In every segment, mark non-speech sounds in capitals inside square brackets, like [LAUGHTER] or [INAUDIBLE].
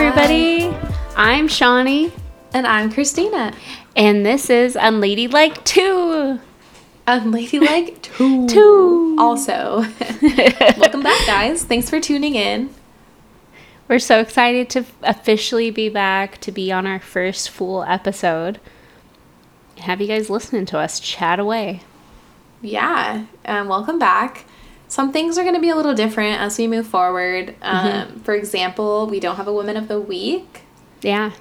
everybody. I'm Shawnee, And I'm Christina. and this is Unladylike 2. Unladylike [LAUGHS] 2. Two. Also, [LAUGHS] welcome back, guys. Thanks for tuning in. We're so excited to officially be back to be on our first full episode. Have you guys listening to us chat away? Yeah, um, welcome back. Some things are going to be a little different as we move forward. Um, For example, we don't have a Woman of the Week. Yeah.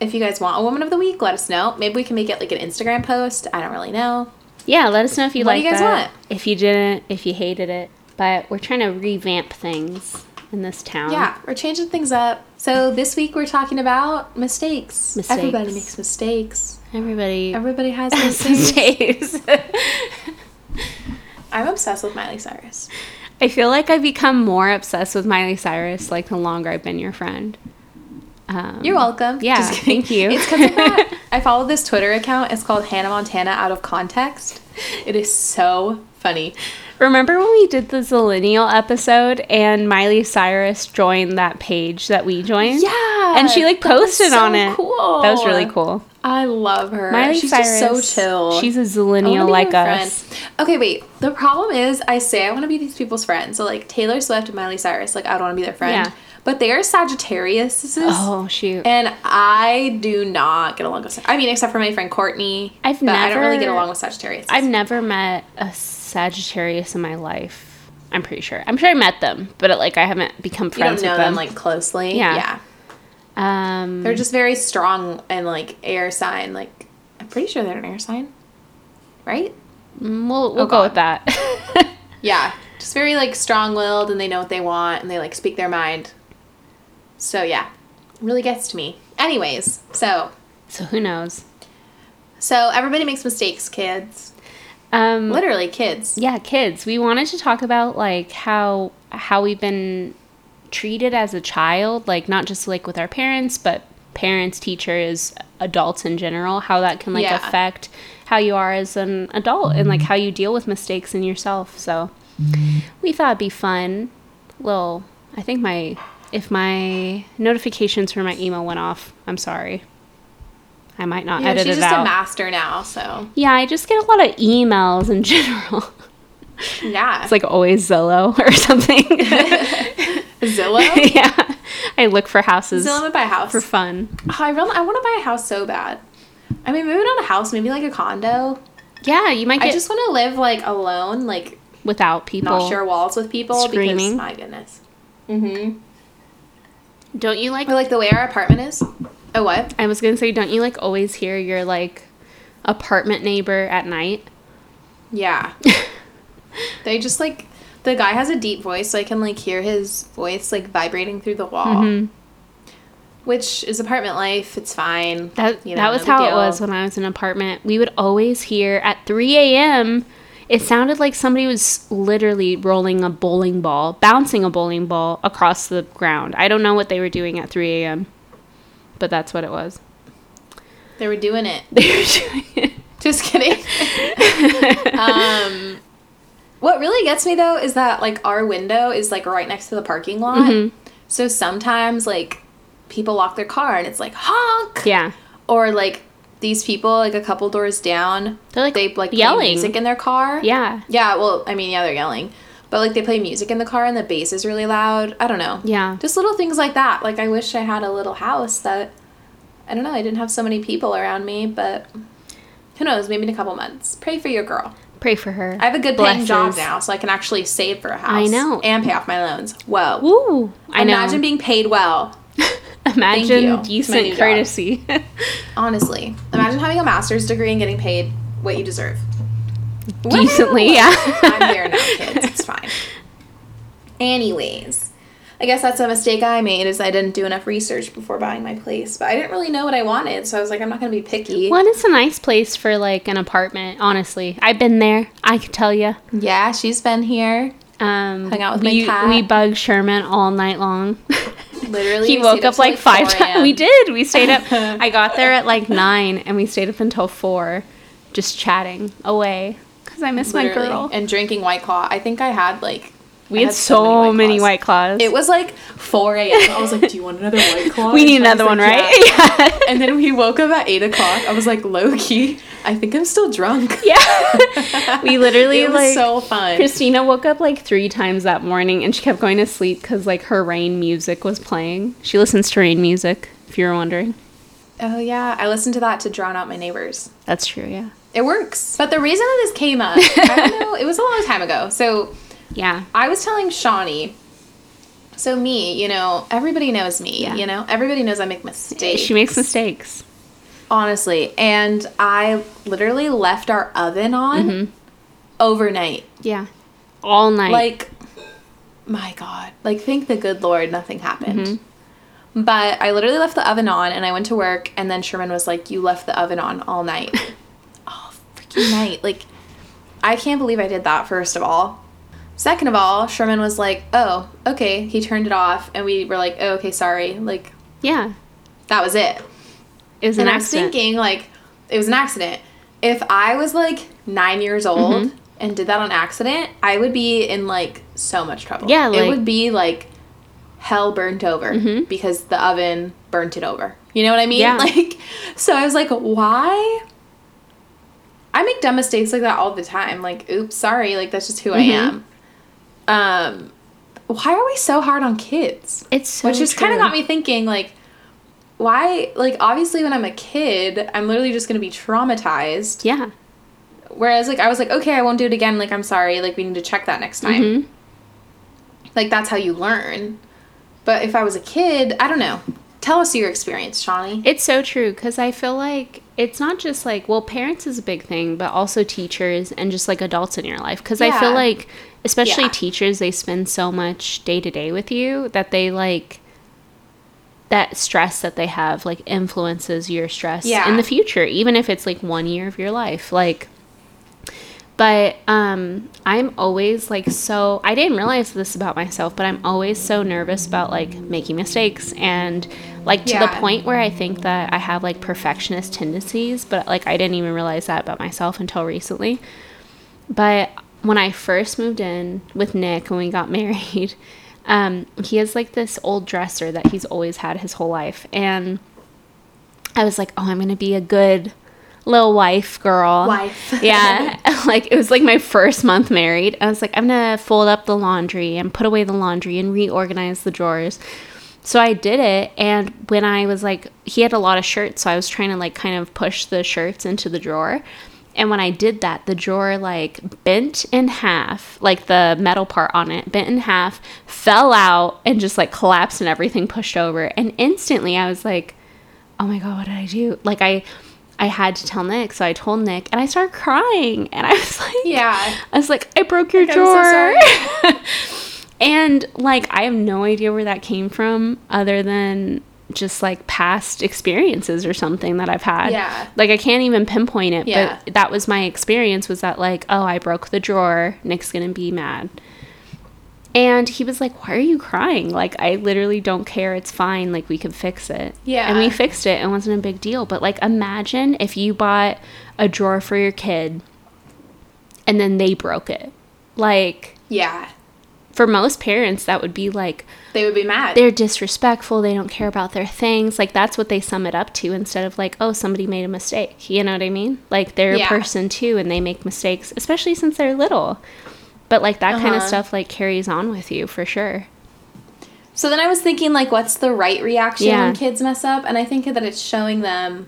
If you guys want a Woman of the Week, let us know. Maybe we can make it like an Instagram post. I don't really know. Yeah, let us know if you What do like you guys that. want? If you didn't, if you hated it. But we're trying to revamp things in this town. Yeah, we're changing things up. So this week we're talking about mistakes. Mistakes. Everybody makes mistakes. Everybody Everybody has [LAUGHS] mistakes. [LAUGHS] I'm obsessed with Miley Cyrus. I feel like I've become more obsessed with Miley Cyrus like the longer I've been your friend. Um, You're welcome. Yeah, thank you. It's because. [LAUGHS] I follow this Twitter account. It's called Hannah Montana Out of Context. It is so funny. Remember when we did the Zillennial episode and Miley Cyrus joined that page that we joined? Yeah, And she like posted so on it. Cool. That was really cool. I love her. Miley She's Cyrus. just so chill. She's a Zillennial like us. friend. Okay, wait. The problem is, I say I want to be these people's friends. So like Taylor Swift and Miley Cyrus, like I don't want to be their friend. Yeah. But they are Sagittarius. Oh shoot. And I do not get along with. I mean, except for my friend Courtney. I've but I don't really get along with Sagittarius. I've never met a Sagittarius in my life. I'm pretty sure. I'm sure I met them, but like I haven't become you don't friends know with them. them. like closely. Yeah. yeah. Um, They're just very strong and like air sign. Like I'm pretty sure they're an air sign, right? mm, we'll we'll Oh, go with that. [LAUGHS] Yeah, just very like strong-willed and they know what they want and they like speak their mind. So yeah, it really gets to me. Anyways, so so who knows? so everybody makes mistakes, kids. Um, Literally, kids. yeah, kids. We wanted to talk about like how how we've been treated as a child, like not just like with our parents, but parents, teachers, adults in general. How that can like Yeah. affect how you are as an adult and like mm-hmm. how you deal with mistakes in yourself. So we thought it'd be fun. Well, I think my if my notifications for my email went off, I'm sorry. I might not You know, edit she's just a master now, so yeah, I just get a lot of emails in [LAUGHS] general. yeah. It's like always Zillow [LAUGHS] or something. [LAUGHS] Zillow. [LAUGHS] yeah. I look for houses Zillow to buy a house. for fun. Oh, I really, I want to buy a house so bad. I mean, maybe not a house, maybe like a condo. Yeah, you might I just want to live like alone, like without people. not share walls with people screaming. because my goodness. Mm-hmm. Don't you like Or like the way our apartment is. Oh what? I was gonna say, don't you like always hear your like apartment neighbor at night? Yeah. [LAUGHS] they just like the guy has a deep voice, so I can like hear his voice like vibrating through the wall. Mhm. Which is apartment life. It's fine. That You know, that was no how it was when I was in an apartment. We would always hear at 3 a.m. It sounded like somebody was literally rolling a bowling ball, bouncing a bowling ball across the ground. I don't know what they were doing at 3 a.m., but that's what it was. They were doing it. [LAUGHS] They were doing it. Just kidding. [LAUGHS] um, what really gets me though is that like our window is like right next to the parking lot. Mhm. So sometimes like people lock their car and it's like honk. Yeah. Or like these people like a couple doors down, They're like they like yelling. music in their car. Yeah. Yeah, well, I mean, yeah, they're yelling. But like they play music in the car and the bass is really loud. I don't know. Yeah. Just little things like that. Like I wish I had a little house that I don't know, I didn't have so many people around me, but who knows, maybe in a couple months. Pray for your girl. Pray for her. I have a good paying job now, so I can actually save for a house. I know. And pay off my loans. Whoa. Woo! I know. Imagine being paid well. [LAUGHS] Imagine you. It's my new decent courtesy. [LAUGHS] Honestly. Imagine having a master's degree and getting paid what you deserve. Decently, Woo! yeah. I'm there now, kids. [LAUGHS] It's fine. Anyways, I guess that's a mistake I made is I didn't do enough research before buying my place. But I didn't really know what I wanted, so I was like, I'm not gonna be picky. Well, it's a nice place for like an apartment. Honestly, I've been there. I can tell you. Yeah, she's been here. Um, Hung out with my we, cat. We bugged Sherman all night long. [LAUGHS] Literally, he woke up till, like five times. [LAUGHS] We did. We stayed up. [LAUGHS] I got there at like nine, and we stayed up until four, just chatting away because I miss my Literally. girl. And drinking White Claw. I think I had like We I had, so many Claws. white claws. It was like 4 a.m. I was like, "Do you want another white [LAUGHS] claw?" we need another one, like, right? "Yeah." Yeah. [LAUGHS] And then we woke up at eight o'clock. I was like, low key, I think I'm still drunk. [LAUGHS] yeah. we literally it was like so fun. Christina woke up like three times that morning and she kept going to sleep because like her rain music was playing. She listens to rain music, if you were wondering. oh yeah, I listened to that to drown out my neighbors. That's true, yeah. It works. But the reason that this came up, I don't know, it was a long time ago. So Yeah. I was telling Shawnee. So me, you know, everybody knows me. Yeah. You know, everybody knows I make mistakes. She makes mistakes. honestly, and I literally left our oven on Mm-hmm. overnight. Yeah. All night. Like, my God. Like, thank the good Lord nothing happened. Mm-hmm. But I literally left the oven on and I went to work, and then Sherman was like, You left the oven on all night. [LAUGHS] all freaking night. Like, I can't believe I did that, first of all. Second of all, Sherman was like, Oh, okay. He turned it off, and we were like, Oh, okay, sorry. Like, yeah. that was it. It was and an I was thinking, like, it was an accident. If I was like nine years old Mm-hmm. and did that on accident, I would be in like so much trouble. Yeah, it would be like hell burnt over Mhm. because the oven burnt it over. You know what I mean? Yeah. [LAUGHS] Like, so I was like, why? I make dumb mistakes like that all the time. Like, oops, sorry. Like, that's just who Mhm. I am. Um, why are we so hard on kids? It's so Which just kind of got me thinking, like, why? Like, obviously, when I'm a kid, I'm literally just gonna be traumatized. Yeah. Whereas, like, I was like, okay, I won't do it again. Like, I'm sorry. Like, we need to check that next time. Mhm. Like, that's how you learn. But if I was a kid, I don't know. Tell us your experience, Shawnee. It's so true because I feel like it's not just like, well, parents is a big thing, but also teachers and just like adults in your life. Because I feel like, especially Yeah. teachers, they spend so much day to day with you that they like, that stress that they have like influences your stress Yeah. in the future, even if it's like one year of your life. Like, but um i'm always like so i didn't realize this about myself but i'm always so nervous about like making mistakes and like to the point where i think that i have like perfectionist tendencies but like i didn't even realize that about myself until recently. But when i first moved in with nick when we got [LAUGHS] married um he has like this old dresser that he's always had his whole life. And i was like oh i'm gonna be a good little wife girl. Wife. [LAUGHS] yeah. [LAUGHS] Like it was like my first month married. I was like i'm gonna fold up the laundry and put away the laundry and reorganize the drawers so i did it and when i was like he had a lot of shirts so i was trying to like kind of push the shirts into the drawer and when i did that the drawer like bent in half like the metal part on it bent in half fell out and just like collapsed and everything pushed over and instantly i was like oh my god what did i do like i i had to tell nick so i told nick and i started crying and i was like Yeah. i was like i broke your so drawer sorry. [LAUGHS] and like i have no idea where that came from other than just like past experiences or something that i've had Yeah. like i can't even pinpoint it Yeah. but that was my experience was that like oh i broke the drawer nick's gonna be mad and he was like, Why are you crying? Like, I literally don't care. It's fine. Like, we can fix it. Yeah. And we fixed it. It wasn't a big deal. But, like, imagine if you bought a drawer for your kid and then they broke it. Like, Yeah. For most parents, that would be like, They would be mad. they're disrespectful. They don't care about their things. Like, that's what they sum it up to instead of like, oh, somebody made a mistake. You know what I mean? Like, they're Yeah. a person too and they make mistakes, especially since they're little. But, like, that kind of Uh-huh. stuff, like, carries on with you for sure. So then I was thinking, like, what's the right reaction Yeah. when kids mess up? And I think that it's showing them,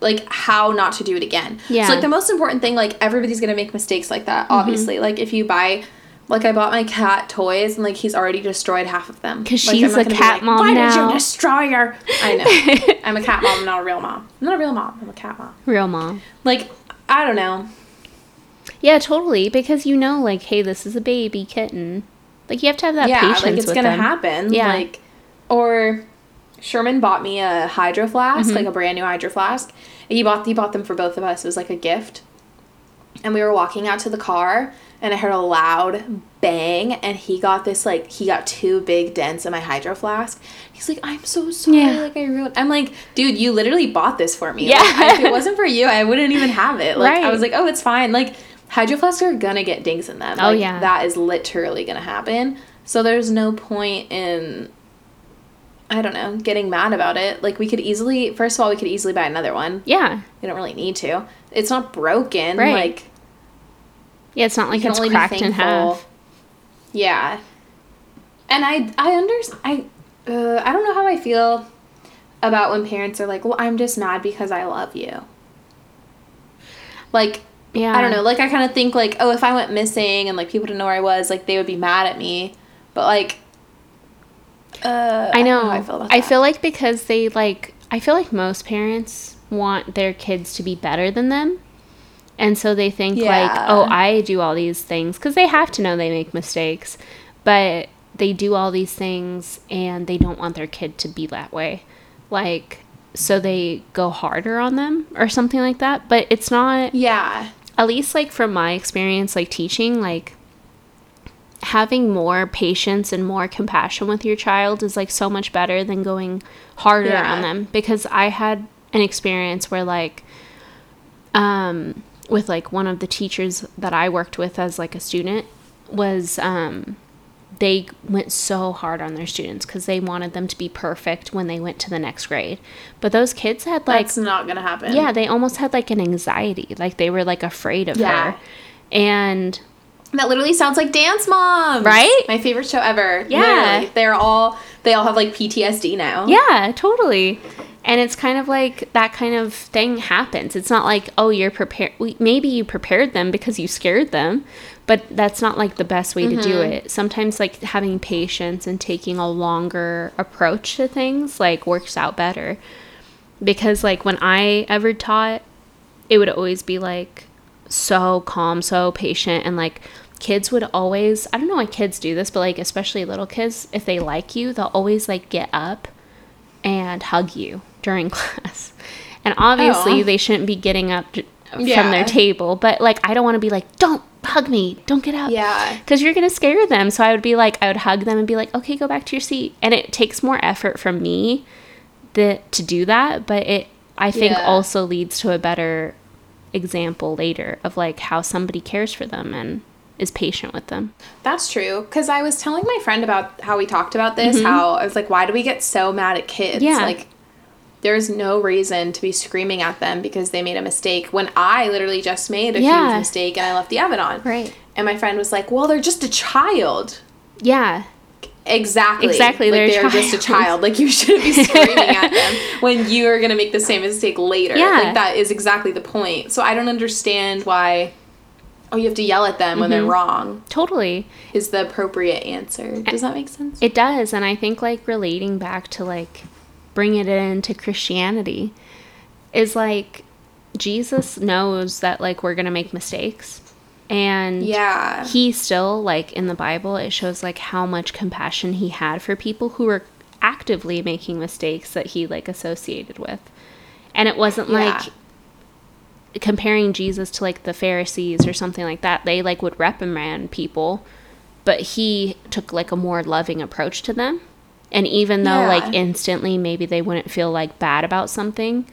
like, how not to do it again. Yeah. So, like, the most important thing, like, everybody's going to make mistakes like that, obviously. Like, if you buy, like, I bought my cat toys and, like, he's already destroyed half of them. 'Cause Like, she's a cat like, mom Why did you destroy her? I know. [LAUGHS] I'm a cat mom, not a real mom. I'm not a real mom. I'm a cat mom. Real mom. Like, I don't know. Yeah, totally. Because you know, like, hey, this is a baby kitten. Like, you have to have that yeah, patience like, it's to them. happen. Yeah. Like, or Sherman bought me a hydro flask, Mm-hmm. like a brand new hydro flask. He bought he bought them for both of us. It was like a gift. And we were walking out to the car and I heard a loud bang and he got this like he got two big dents in my hydro flask. He's like, I'm so sorry, Yeah. like I ruined I'm like, dude, you literally bought this for me. Yeah. Like, if it wasn't for you, I wouldn't even have it. Like I was like, oh it's fine. Like hydro flasks are gonna get dings in them. Oh, Like, yeah. that is literally gonna happen. So there's no point in, I don't know, getting mad about it. Like we could easily, first of all, we could easily buy another one. Yeah. We don't really need to. It's not broken. Right. Like Yeah, it's not like it's cracked in half. Yeah. And I I under I uh, I don't know how I feel about when parents are like, "Well, I'm just mad because I love you." Like Yeah. I don't know. Like I kind of think like, oh, if I went missing and like people didn't know where I was, like they would be mad at me. But like, uh, I know. how I feel about I feel like because they like I feel like most parents want their kids to be better than them. And so they think like, "Oh, I do all these things cuz they have to know they make mistakes." But they do all these things and they don't want their kid to be that way. Like so they go harder on them or something like that, but it's not yeah, at least like from my experience like teaching like having more patience and more compassion with your child is like so much better than going harder Yeah. on them because i had an experience where like um with like one of the teachers that i worked with as like a student was um they went so hard on their students because they wanted them to be perfect when they went to the next grade but those kids had like that's not gonna happen. yeah, they almost had like an anxiety. Like they were like afraid of Yeah. her. And that literally sounds like Dance Moms, Right? My favorite show ever. Yeah. Literally. they're all they all have like PTSD now. yeah, totally. And it's kind of like that kind of thing happens. It's not like, oh, you're prepared. Maybe you prepared them because you scared them, but that's not like the best way to do mm-hmm. it. Sometimes, like having patience and taking a longer approach to things, like works out better. Because, like, when I ever taught, it would always be like so calm, so patient, and like kids would always I don't know why kids do this, but like especially little kids, if they like you, they'll always like get up and hug you during [LAUGHS] class. And obviously Aw. they shouldn't be getting up j- from their table, but like I don't want to be like, "Don't hug me. Don't get up." Yeah. Because you're going to scare them. So I would be like, I would hug them and be like, okay, go back to your seat. And it takes more effort from me that, to do that. But it, I think, Yeah. also leads to a better example later of like how somebody cares for them and is patient with them. That's true. Because I was telling my friend about how we talked about this. How I was like, why do we get so mad at kids? Mm-hmm. Yeah. Like, there's no reason to be screaming at them because they made a mistake when I literally just made a Yeah. huge mistake and I left the oven on. Right. And my friend was like, well, they're just a child. Yeah. Exactly. Exactly, Like they're they're, just a child. Like you shouldn't be [LAUGHS] screaming at them when you are gonna make the same mistake later. Yeah. Like that is exactly the point. So I don't understand why oh you have to yell at them when Mm-hmm. they're wrong Totally. is the appropriate answer. Does that make sense? It does. And I think like relating back to like bringing it into Christianity is like Jesus knows that like we're going to make mistakes. And yeah. he still like in the bible it shows like how much compassion he had for people who were actively making mistakes that he like associated with and it wasn't Yeah. like comparing jesus to like the pharisees or something like that they like would reprimand people but he took like a more loving approach to them and even though like instantly maybe they wouldn't feel like bad about something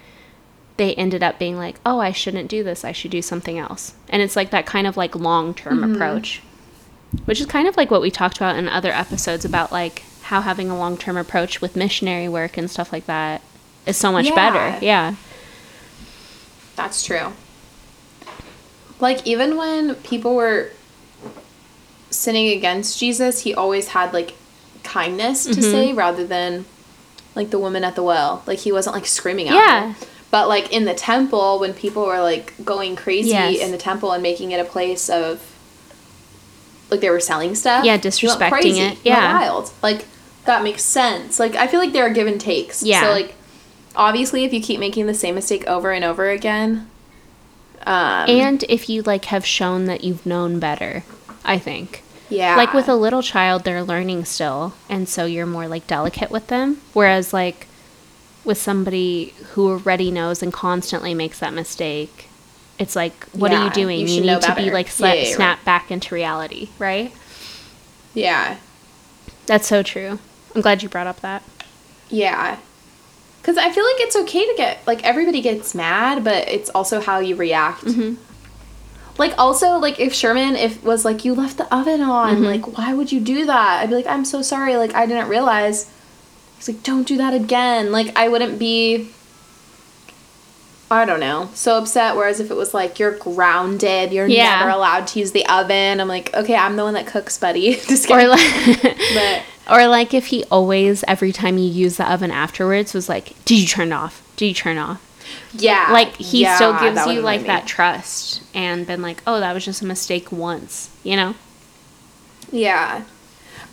they ended up being like, oh, I shouldn't do this. I should do something else. And it's like that kind of like long term Mm-hmm. approach, which is kind of like what we talked about in other episodes about like how having a long term approach with missionary work and stuff like that is so much Yeah. better. Yeah. That's true. Like even when people were sinning against Jesus, he always had like kindness to Mm-hmm. say rather than like the woman at the well. Like he wasn't like screaming at Yeah. her. But like in the temple when people were like going crazy Yes. in the temple and making it a place of like they were selling stuff. Yeah, disrespecting crazy. it. Yeah. wild. Like that makes sense. Like I feel like there are give and takes. Yeah. So like obviously if you keep making the same mistake over and over again um And if you like have shown that you've known better, I think. Yeah Like with a little child, they're learning still. And so you're more like delicate with them. Whereas like with somebody who already knows and constantly makes that mistake, it's like, what are you doing? you You, need to be like Yeah, sla- yeah, yeah, snap back into reality, right? yeah That's so true. I'm glad you brought up that. yeah because i feel like it's okay to get like everybody gets mad but it's also how you react Mm-hmm. Like also like if Sherman if was like you left the oven on, Mm-hmm. like why would you do that? I'd be like I'm so sorry, like I didn't realize. He's like don't do that again. Like I wouldn't be I don't know, so upset whereas if it was like you're grounded, you're Yeah. never allowed to use the oven. I'm like, "Okay, I'm the one that cooks, buddy." [LAUGHS] Just Or like, but [LAUGHS] or like if he always, every time you use the oven afterwards, was like, "Did you turn it off? Did you turn it off?" Yeah. Like he yeah, still gives you like that trust and been like, "Oh, that was just a mistake once," you know? Yeah.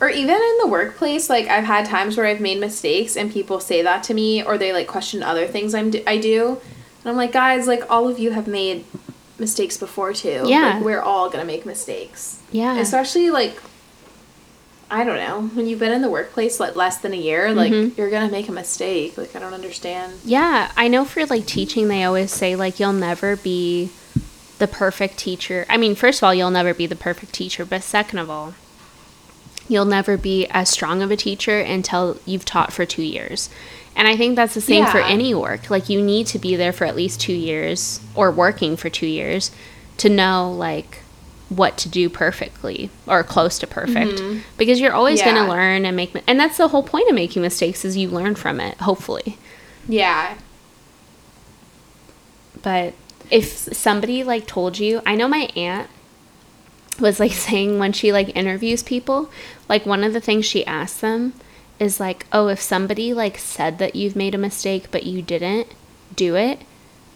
Or even in the workplace, like I've had times where I've made mistakes and people say that to me or they like question other things I'm d- I do. And I'm like, guys, like all of you have made mistakes before too. Yeah. Like we're all going to make mistakes. Yeah. Especially like I don't know, when you've been in the workplace like less than a year, like Mhm. you're going to make a mistake. Like I don't understand. Yeah, I know for like teaching, they always say like you'll never be the perfect teacher. I mean, first of all, you'll never be the perfect teacher, but second of all, you'll never be as strong of a teacher until you've taught for two years. And I think that's the same for any work. Like you need to be there for at least two years or working for two years to know like what to do perfectly or close to perfect. Mm-hmm. Because you're always going to learn and make and that's the whole point of making mistakes is you learn from it hopefully. Yeah. but if somebody like told you i know my aunt was like [LAUGHS] saying when she like interviews people like one of the things she asks them is like oh if somebody like said that you've made a mistake but you didn't do it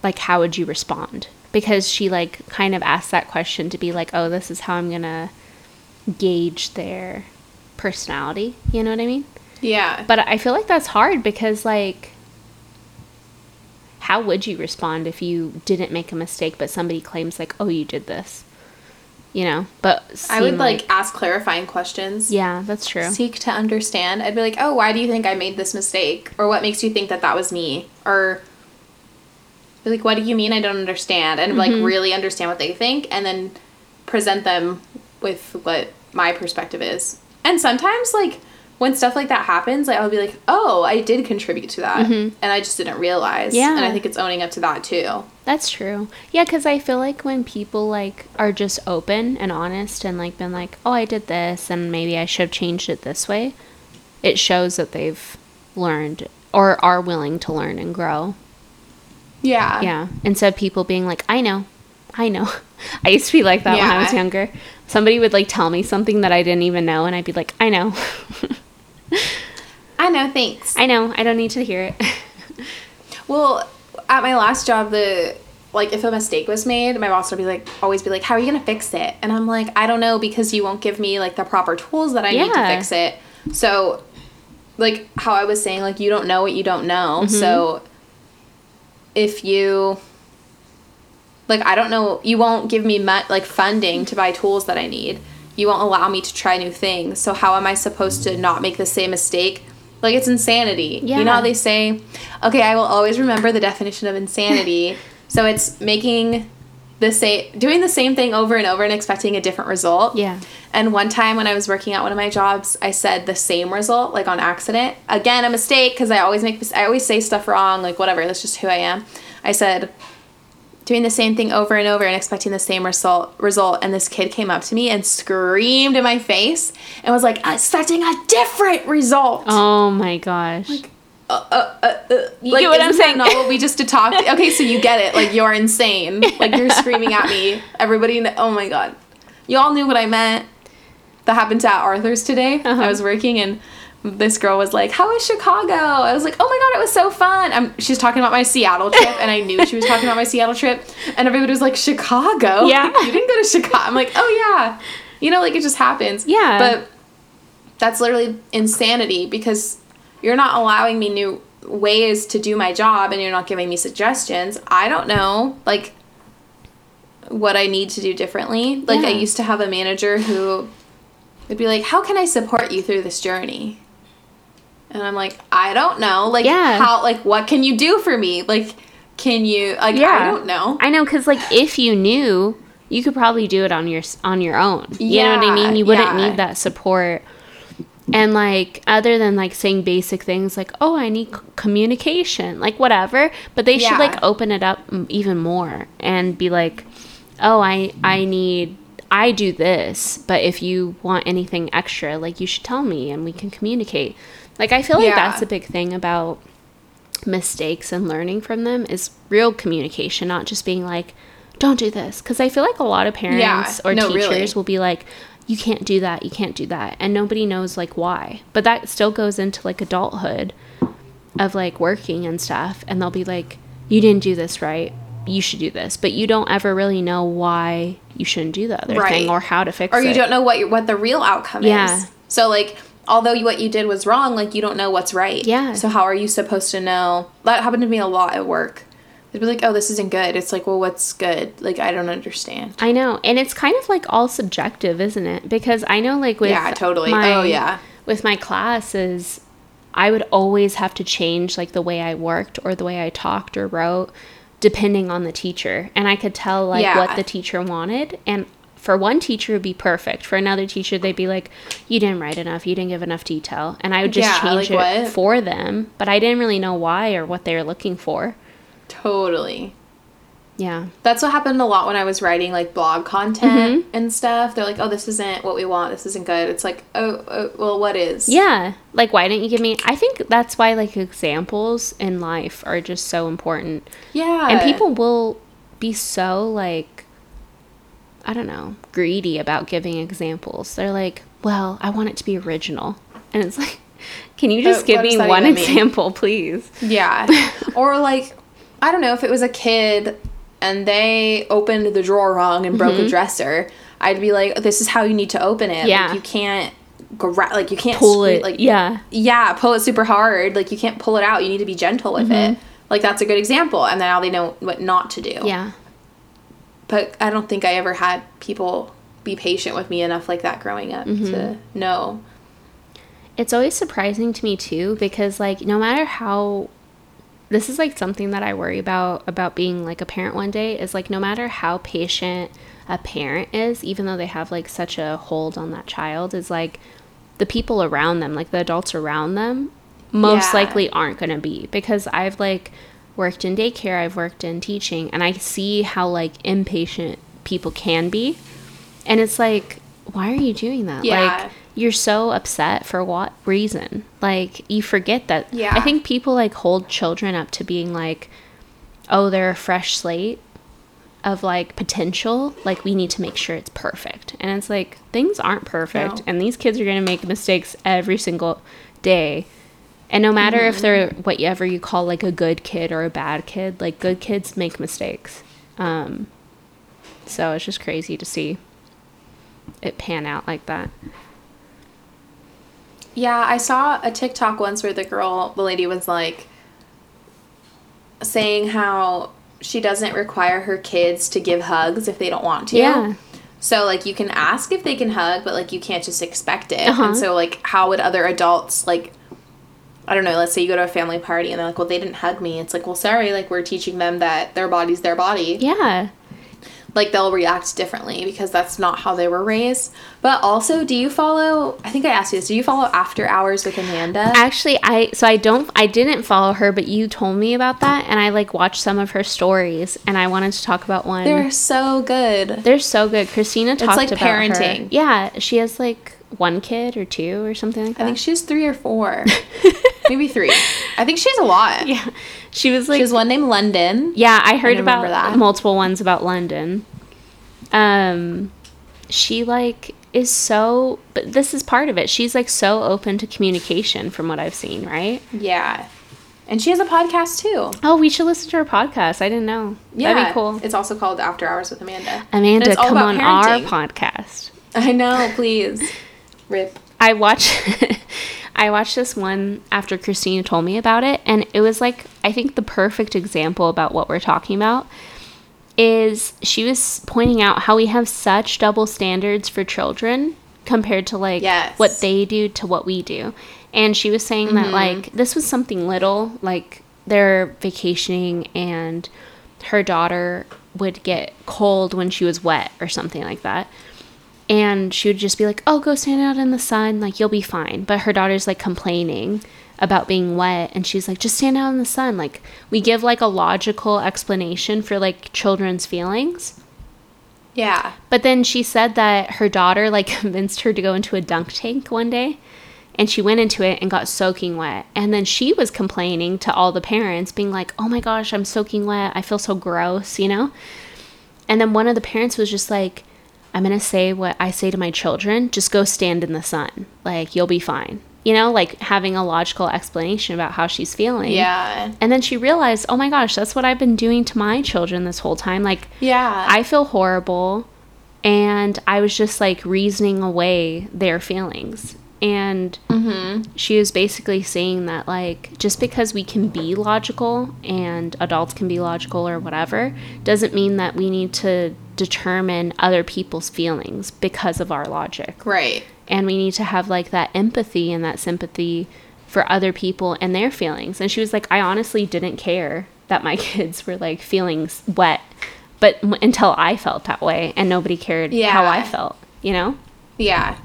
like how would you respond because she like kind of asked that question to be like oh this is how i'm gonna gauge their personality you know what i mean Yeah. but I feel like that's hard because, like, how would you respond if you didn't make a mistake, but somebody claims, like, oh, you did this? You know? But I would seem like, ask clarifying questions. yeah, that's true. seek to understand. I'd be like, oh, why do you think I made this mistake? Or what makes you think that that was me? Or be like, what do you mean I don't understand? And like mm-hmm. really understand what they think and then present them with what my perspective is. And sometimes like when stuff like that happens, like I'll be like, oh, I did contribute to that. Mm-hmm. And I just didn't realize. Yeah. And I think it's owning up to that too. That's true. Yeah, because I feel like when people, like, are just open and honest and, like, been like, oh, I did this and maybe I should have changed it this way, it shows that they've learned or are willing to learn and grow. Yeah. Yeah. Instead of people being like, I know, I know. [LAUGHS] I used to be like that when I was younger. Somebody would like tell me something that I didn't even know, and I'd be like, I know. [LAUGHS] I know, thanks. I know. I don't need to hear it. [LAUGHS] Well, at my last job, the like if a mistake was made, my boss would be like, always be like, "How are you gonna fix it?" And I'm like, "I don't know because you won't give me like the proper tools that I need to fix it." So, like how I was saying, like you don't know what you don't know. Mm-hmm. So, if you like, I don't know, you won't give me mu- like funding to buy tools that I need. You won't allow me to try new things. So how am I supposed to not make the same mistake? Like it's insanity. Yeah. You know how they say, okay, I will always remember the definition of insanity. so it's making the same, doing the same thing over and over and expecting a different result. Yeah. And one time when I was working at one of my jobs, I said the same result, like on accident. Again, a mistake because I always make, I always say stuff wrong, like whatever. That's just who I am. I said, doing the same thing over and over and expecting the same result result and this kid came up to me and screamed in my face and was like expecting a different result Oh my gosh. uh, uh, uh, uh, You like, get what I'm saying? not what we just [LAUGHS] to talk okay so you get it like you're insane. Like you're screaming at me. Everybody kn- oh my god. You all knew what i meant. That happened to at arthur's today. Uh-huh. i was working and this girl was like how was chicago? I was like oh my god it was so fun. I'm, she's talking about my seattle [LAUGHS] trip and i knew she was talking about my seattle trip and everybody was like chicago? Yeah. [LAUGHS] you didn't go to chicago i'm like oh yeah. You know like it just happens. Yeah. but that's literally insanity because you're not allowing me new ways to do my job and you're not giving me suggestions. I don't know, like, what I need to do differently. Like, I used to have a manager who would be like, How can I support you through this journey? And I'm like, I don't know. Like, Yeah. how, like, what can you do for me? Like, can you, like, I don't know. I know, cause like if you knew, you could probably do it on your on your own. You know what I mean? You wouldn't yeah. need that support. And like other than like saying basic things like, "Oh, I need c- communication," like whatever, but they should like open it up m- even more and be like, oh, I I need I do this, but if you want anything extra, like you should tell me and we can communicate. Like I feel like Yeah. that's a big thing about mistakes and learning from them is real communication, not just being like, don't do this. Because I feel like a lot of parents or no, teachers really. will be like, you can't do that, you can't do that. And nobody knows like why. But that still goes into like adulthood of like working and stuff. And they'll be like, you didn't do this right. You should do this. But you don't ever really know why you shouldn't do the other Right. thing or how to fix it. or it. you don't know what your, what the real outcome Yeah. is. So like although you, what you did was wrong, like you don't know what's right. Yeah. So how are you supposed to know? That happened to me a lot at work. They'd be like, "Oh, this isn't good." It's like, "Well, what's good?" Like I don't understand. I know, and it's kind of like all subjective, isn't it? Because I know, like with Yeah, totally. Oh, my- Oh, yeah. with my classes, I would always have to change like the way I worked or the way I talked or wrote, depending on the teacher, and I could tell like Yeah. what the teacher wanted. And for one teacher, it would be perfect. For another teacher, they'd be like, "You didn't write enough. You didn't give enough detail," and I would just Yeah, change like it what? for them. But I didn't really know why or what they were looking for. Totally. Yeah. That's what happened a lot when I was writing like blog content Mm-hmm. and stuff. They're like, "Oh, this isn't what we want. This isn't good." It's like, "Oh, oh well, what is?" Yeah. Like, why didn't you give me? I think that's why, like, examples in life are just so important. Yeah. And people will be so, like, I don't know, greedy about giving examples. They're like, well, I want it to be original. And it's like, can you just Uh, give me one mean? example, please? Yeah. [LAUGHS] or like, I don't know if it was a kid and they opened the drawer wrong and broke a dresser. I'd be like, "This is how you need to open it. Mm-hmm. Yeah. Like, you can't." Gra- like you can't Pull sque- it. like yeah. yeah pull it super hard like you can't pull it out you need to be gentle with it like that's a good example and now they know what not to do Mm-hmm. Yeah. but I don't think I ever had people be patient with me enough like that growing up Mm-hmm. to know. it's always surprising to me too because like no matter how this is like something that I worry about about being like a parent one day is like no matter how patient a parent is even though they have like such a hold on that child is like the people around them like the adults around them most Yeah. likely aren't going to be because I've like worked in daycare I've worked in teaching and I see how like impatient people can be and it's like why are you doing that Yeah. like you're so upset for what reason? Like you forget that. Yeah. I think people like hold children up to being like, oh, they're a fresh slate of like potential. Like we need to make sure it's perfect. And it's like things aren't perfect, No. and these kids are gonna make mistakes every single day. And no matter if they're whatever you call like a good kid or a bad kid, like good kids make mistakes. Um, so it's just crazy to see it pan out like that. Yeah, I saw a TikTok once where the girl, the lady was like saying how she doesn't require her kids to give hugs if they don't want to. Yeah. So like you can ask if they can hug, but like you can't just expect it. Uh-huh. And so like how would other adults like I don't know, let's say you go to a family party and they're like, Well, they didn't hug me. It's like, well sorry, like we're teaching them that their body's their body. Yeah. Like they'll react differently because that's not how they were raised. But also, do you follow I think I asked you this, do you follow after hours with Amanda? Actually, I so I don't I didn't follow her, but you told me about that and I like watched some of her stories and I wanted to talk about one. They're so good. They're so good. Christina talked like about her. parenting. Yeah, she has like one kid or two or something like that. I think she's three or four. [LAUGHS] Maybe three. I think she has a lot. yeah. She was like She has one named London. Yeah, I heard about that. multiple ones about London. Um she like is so but this is part of it. She's like so open to communication from what I've seen, right? Yeah. And she has a podcast too. Oh, we should listen to her podcast. I didn't know. Yeah. That'd be cool. It's also called After Hours with Amanda. Amanda, come on our podcast. [LAUGHS] I know, please. Rip. I watched [LAUGHS] I watched this one after Christina told me about it and it was like I think the perfect example about what we're talking about is she was pointing out how we have such double standards for children compared to like Yes. what they do to what we do. And she was saying that Mm-hmm. like this was something little like they're vacationing and her daughter would get cold when she was wet or something like that and she would just be like, "Oh, go stand out in the sun, like you'll be fine." But her daughter's like complaining about being wet and she's like, "Just stand out in the sun." Like we give like a logical explanation for like children's feelings. Yeah. But then she said that her daughter like [LAUGHS] convinced her to go into a dunk tank one day. And she went into it and got soaking wet. And then she was complaining to all the parents, being like, oh my gosh, I'm soaking wet. I feel so gross, you know? And then one of the parents was just like, I'm going to say what I say to my children just go stand in the sun. Like, you'll be fine. You know, like having a logical explanation about how she's feeling. Yeah. And then she realized, oh my gosh, that's what I've been doing to my children this whole time. Like, Yeah. I feel horrible. And I was just like reasoning away their feelings. And mm-hmm. she was basically saying that, like, just because we can be logical and adults can be logical or whatever, doesn't mean that we need to determine other people's feelings because of our logic. Right. and we need to have like that empathy and that sympathy for other people and their feelings. And she was like i honestly didn't care that my [LAUGHS] kids were like feeling wet but m- until i felt that way and nobody cared how i felt you know? Yeah.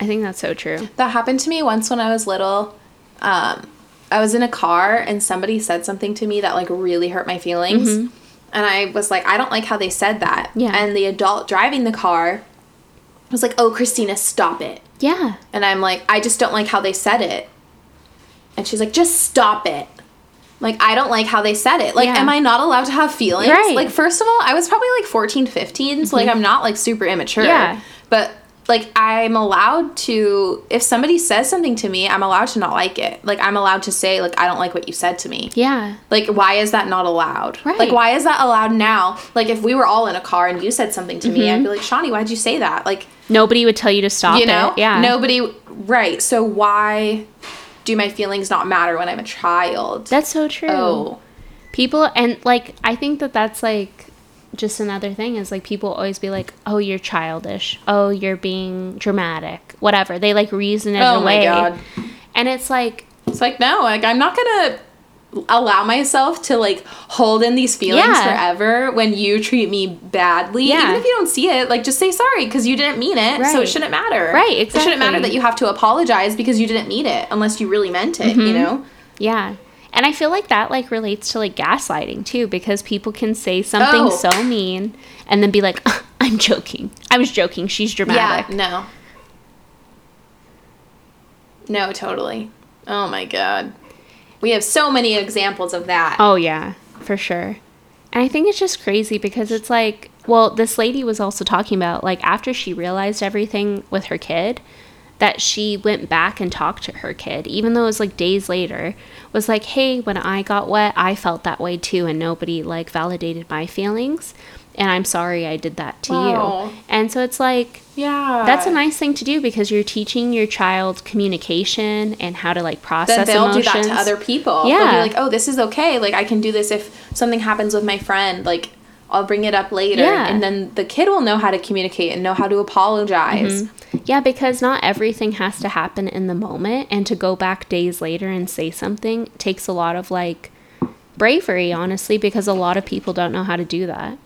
I think that's so true That happened to me once when I was little. Um, I was in a car and somebody said something to me that like really hurt my feelings. And I was like, I don't like how they said that. Mm-hmm. Yeah. And the adult driving the car was like, Oh, Christina, stop it. yeah And I'm like, I just don't like how they said it. And she's like, just stop it. Like, I don't like how they said it. Like, Yeah. am I not allowed to have feelings? Right. Like, first of all, I was probably like 14, 15, so like I'm not like super immature. Yeah. But like, I'm allowed to, if somebody says something to me, I'm allowed to not like it. Like, I'm allowed to say, like, I don't like what you said to me. yeah Like, why is that not allowed? Right. Like, why is that allowed now? Like, if we were all in a car and you said something to me, Mm-hmm. I'd be like, Shawnee, why'd you say that? Like, nobody would tell you to stop you know it yeah nobody right so why do my feelings not matter when i'm a child that's so true oh people and like i think that that's like just another thing is like people always be like oh you're childish. Oh you're being dramatic. Whatever. They like reason it Oh my away. God. and it's like it's like no like i'm not gonna allow myself to like hold in these feelings Yeah. forever when you treat me badly Yeah. even if you don't see it. Like just say sorry because you didn't mean it so it shouldn't matter. Right, it shouldn't matter that you have to apologize because you didn't mean it unless you really meant it Mm-hmm. you know? Yeah and i feel like that like relates to like gaslighting too because people can say something Oh. so mean and then be like [LAUGHS] i'm joking i was joking she's dramatic Yeah, no. No, totally. Oh my god. We have so many examples of that. Oh yeah, for sure. And I think it's just crazy because it's like, well, this lady was also talking about like after she realized everything with her kid, that she went back and talked to her kid, even though it was like days later, was like, hey, when I got wet, I felt that way too, and nobody like validated my feelings. And I'm sorry I did that to Wow. you. And so it's like, Yeah. that's a nice thing to do because you're teaching your child communication and how to like process then they'll emotions. do that to other people. They'll Yeah. be like, oh, this is okay. Like, I can do this if something happens with my friend. Like, I'll bring it up later. Yeah. And then the kid will know how to communicate and know how to apologize. Yeah, because not everything has to happen in the moment, and to go back days later and say something takes a lot of like bravery, honestly, because a lot of people don't know how to do that.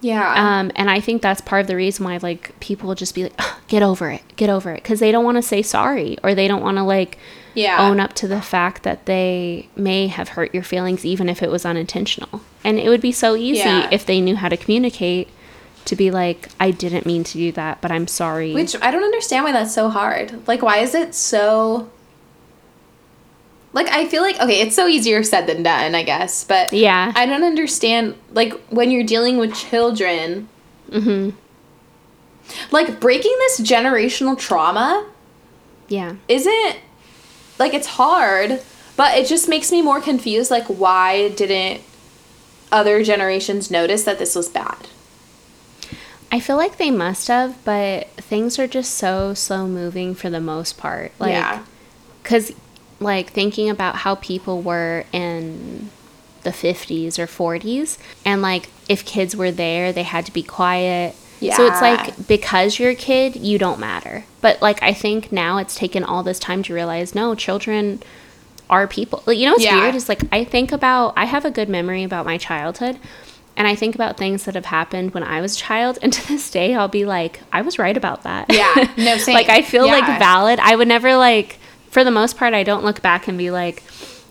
Yeah. Um, and I think that's part of the reason why like people will just be like, "Ugh, "Get over it, get over it," because they don't want to say sorry or they don't want to like yeah. own up to the fact that they may have hurt your feelings, even if it was unintentional. And it would be so easy Yeah. if they knew how to communicate to be like, "I didn't mean to do that, but I'm sorry." Which I don't understand why that's so hard. Like, why is it so. Like, I feel like, okay, it's so easier said than done, I guess. But yeah. I don't understand, like, when you're dealing with children, mm-hmm. like, breaking this generational trauma Yeah. isn't, like, it's hard, but it just makes me more confused. Like, why didn't other generations notice that this was bad? I feel like they must have, but things are just so slow moving for the most part. Like, yeah. because, like, thinking about how people were in the 50s or 40s, and like, if kids were there, they had to be quiet. Yeah. So it's like, because you're a kid, you don't matter. But, like, I think now it's taken all this time to realize no, children are people. Like, you know what's Yeah. weird is like, I think about, I have a good memory about my childhood. And I think about things that have happened when I was a child, and [LAUGHS] to this day, I'll be like, I was right about that. Yeah. No, [LAUGHS] same. like I feel Yeah. like valid. I would never like, for the most part, I don't look back and be like,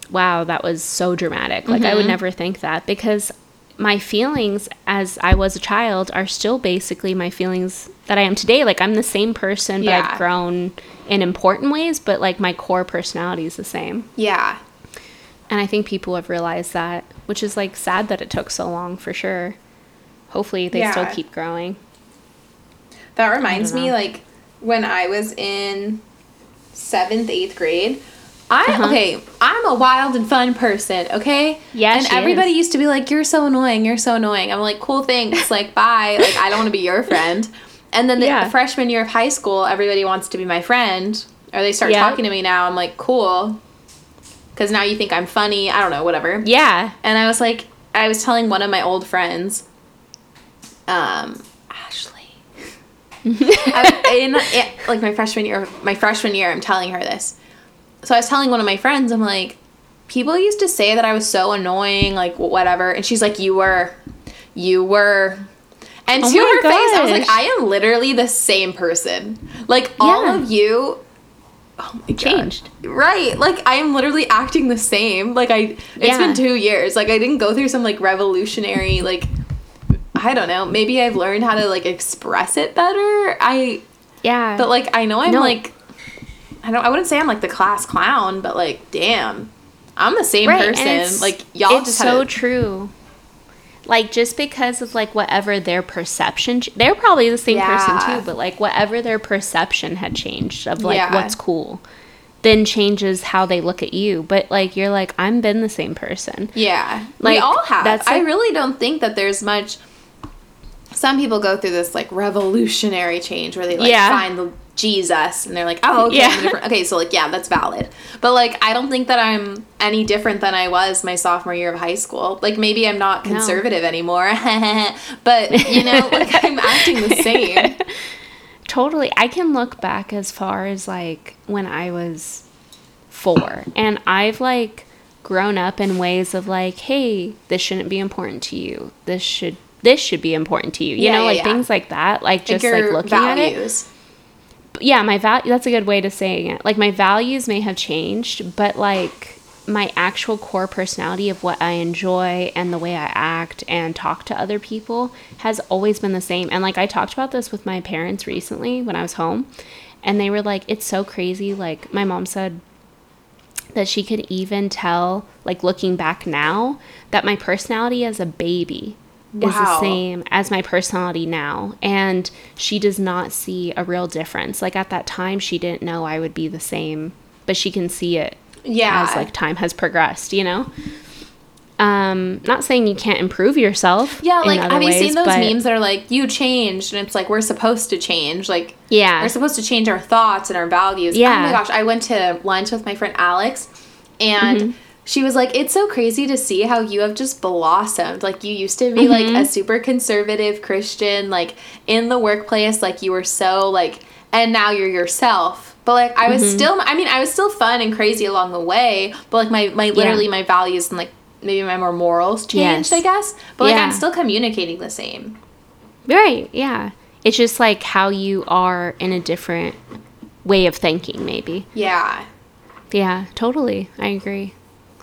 wow, that was so dramatic. Like I would Mm-hmm. never think that because my feelings as I was a child are still basically my feelings that I am today. Like I'm the same person, but Yeah. I've grown in important ways, but like my core personality is the same. Yeah. And I think people have realized that, which is like sad that it took so long for sure. Hopefully they still keep growing. That reminds me, like, when I was in seventh, eighth grade. I Uh-huh. okay. I'm a wild and fun person. Okay. Yeah, And everybody is. used to be like, "You're so annoying. You're so annoying." I'm like, "Cool, thanks. like, [LAUGHS] bye. Like, I don't want to be your friend." And then the Yeah. freshman year of high school, everybody wants to be my friend, or they start Yeah. talking to me now. I'm like, "Cool," because now you think I'm funny. I don't know, whatever. Yeah. And I was like, I was telling one of my old friends, um, Ashley. [LAUGHS] I, in, in, like my freshman year, my freshman year, I'm telling her this. So I was telling one of my friends, I'm like, people used to say that I was so annoying, like whatever, and she's like, you were, you were. And Oh to her face, I was like. I am literally the same person. Like all of you. Oh my God. Changed. Right. Like I am literally acting the same. Like I it's Yeah. been 2 years. Like I didn't go through some like revolutionary like I don't know. Maybe I've learned how to like express it better. I Yeah. but like I know I'm No. like I don't I wouldn't say I'm like the class clown, but like damn. I'm the same Right, person. it's- Like y'all it's just so a, true. Like just because of like whatever their perception, they're probably the same Yeah. person too. But like whatever their perception had changed of like Yeah. what's cool, then changes how they look at you. But like you're like I'm been the same person. Yeah. we Like, all have. that's I really don't think that there's much some people go through this like revolutionary change where they like Yeah. find the Jesus and they're like, oh, okay, Yeah. Different. okay, so like, yeah, that's valid. But like, I don't think that I'm any different than I was my sophomore year of high school. Like, maybe I'm not No. conservative anymore, [LAUGHS] but you know, like I'm acting the same. [LAUGHS] Totally. I can look back as far as like when I was four, and I've like grown up in ways of like, hey, this shouldn't be important to you. This should this should be important to you. You Yeah, know, like yeah. things like that. Like just like like, looking at it. Yeah, my val. That's a good way to saying it. Like my values may have changed, but like my actual core personality of what I enjoy and the way I act and talk to other people has always been the same. And like I talked about this with my parents recently when I was home, and they were like, "It's so crazy." Like my mom said that she could even tell, like looking back now, that my personality as a baby is the same as my personality now. And she does not see a real difference. Like at that time, she didn't know I would be the same, but she can see it Yeah. as like time has progressed, you know? Um, not saying you can't improve yourself. Yeah, like have you ways, seen those but- memes that are like you changed and it's like we're supposed to change like Yeah. we're supposed to change our thoughts and our values. Yeah. Oh my gosh, I went to lunch with my friend Alex and Mm-hmm. She was like it's so crazy to see how you have just blossomed. Like you used to be like Mm-hmm. a super conservative Christian like in the workplace like you were so like and now you're yourself. But like I Mm-hmm. was still I mean I was still fun and crazy along the way, but like my my literally my values and like maybe my more morals changed, Yes. I guess. But like I'm still communicating the same. Right, yeah. It's just like how you are in a different way of thinking, maybe. Yeah. Yeah, totally. I agree.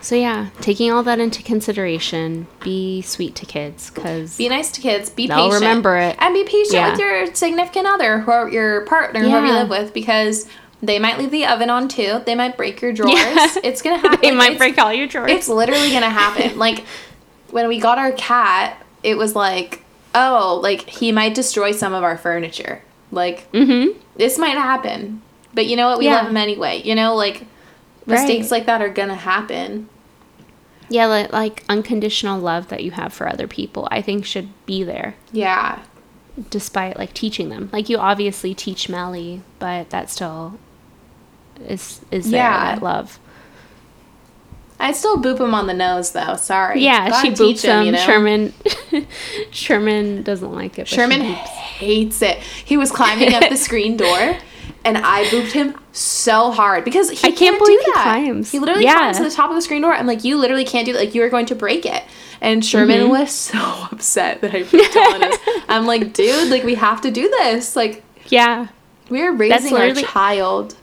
So, yeah, taking all that into consideration, be sweet to kids because Be nice to kids. Be patient. remember it. And be patient Yeah. with your significant other, or your partner, whoever you live with, because they might leave the oven on too. They might break your drawers. Yeah. It's gonna [LAUGHS] happen. they might it's- break all your drawers. It's literally gonna happen. [LAUGHS] like when we got our cat, it was like, oh, like he might destroy some of our furniture. Like mm-hmm. this might happen. But you know what? We Yeah. love him anyway. You know, like mistakes Right. like that are gonna happen. Yeah, like, like unconditional love that you have for other people, I think should be there Yeah. despite like teaching them. Like you obviously teach Melly, but that still is is there Yeah. that love. I still boop him on the nose though. Sorry. Yeah, Gotta she boops him. you know? Sherman [LAUGHS] Sherman doesn't like it. Sherman hates it. He was climbing up the [LAUGHS] screen door, and I booped him so hard because he I can't believe do he climbs. He literally Yeah. climbs to the top of the screen door. I'm like, you literally can't do that. Like, you are going to break it. And Sherman Mm-hmm. was so [LAUGHS] upset that I booped him on. [LAUGHS] I'm like, dude, like we have to do this. Like, Yeah. we are raising our child.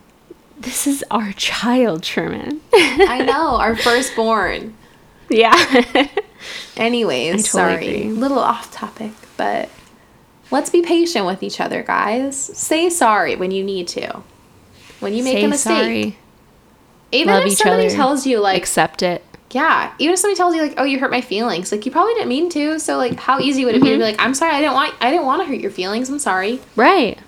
This is our child, Sherman. I know, our [LAUGHS] firstborn. yeah. Anyways, totally sorry. agree. Little off topic, but let's be patient with each other, guys. Say sorry when you need to. When you make Say a mistake. sorry. Even Love if somebody other. tells you like Accept it. yeah, even if somebody tells you like, "Oh, you hurt my feelings," like you probably didn't mean to. So like, how easy would it be to be mm-hmm. like, "I'm sorry, I didn't want, I didn't want to hurt your feelings. I'm sorry." Right.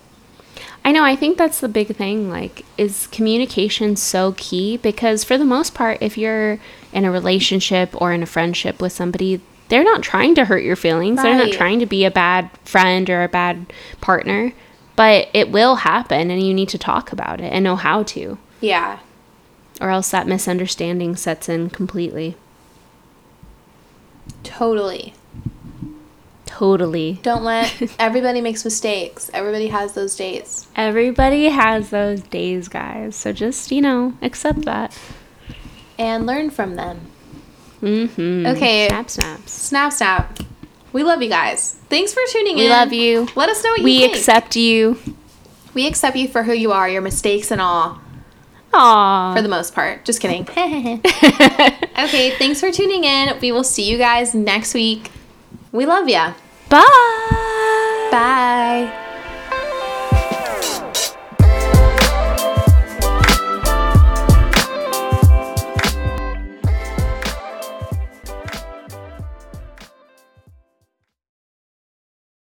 I know. I think that's the big thing. Like, is communication so key? Because for the most part, if you're in a relationship or in a friendship with somebody, they're not trying to hurt your feelings. They're not trying to be a bad friend or a bad partner. But it will happen, and you need to talk about it and know how to, Yeah, or else that misunderstanding sets in completely. totally. Totally. Don't let [LAUGHS] everybody makes mistakes. Everybody has those days. Everybody has those days, guys. So just, you know, accept that. and learn from them. Mm-hmm. Okay. Snap, snaps. Snap, snap. We love you guys. Thanks for tuning in. We love you. Let us know what you think. We accept you. we accept you for who you are, your mistakes and all, Aww. for the most part. Just kidding. [LAUGHS] [LAUGHS] okay, thanks for tuning in. We will see you guys next week. We love ya. Bye. Bye.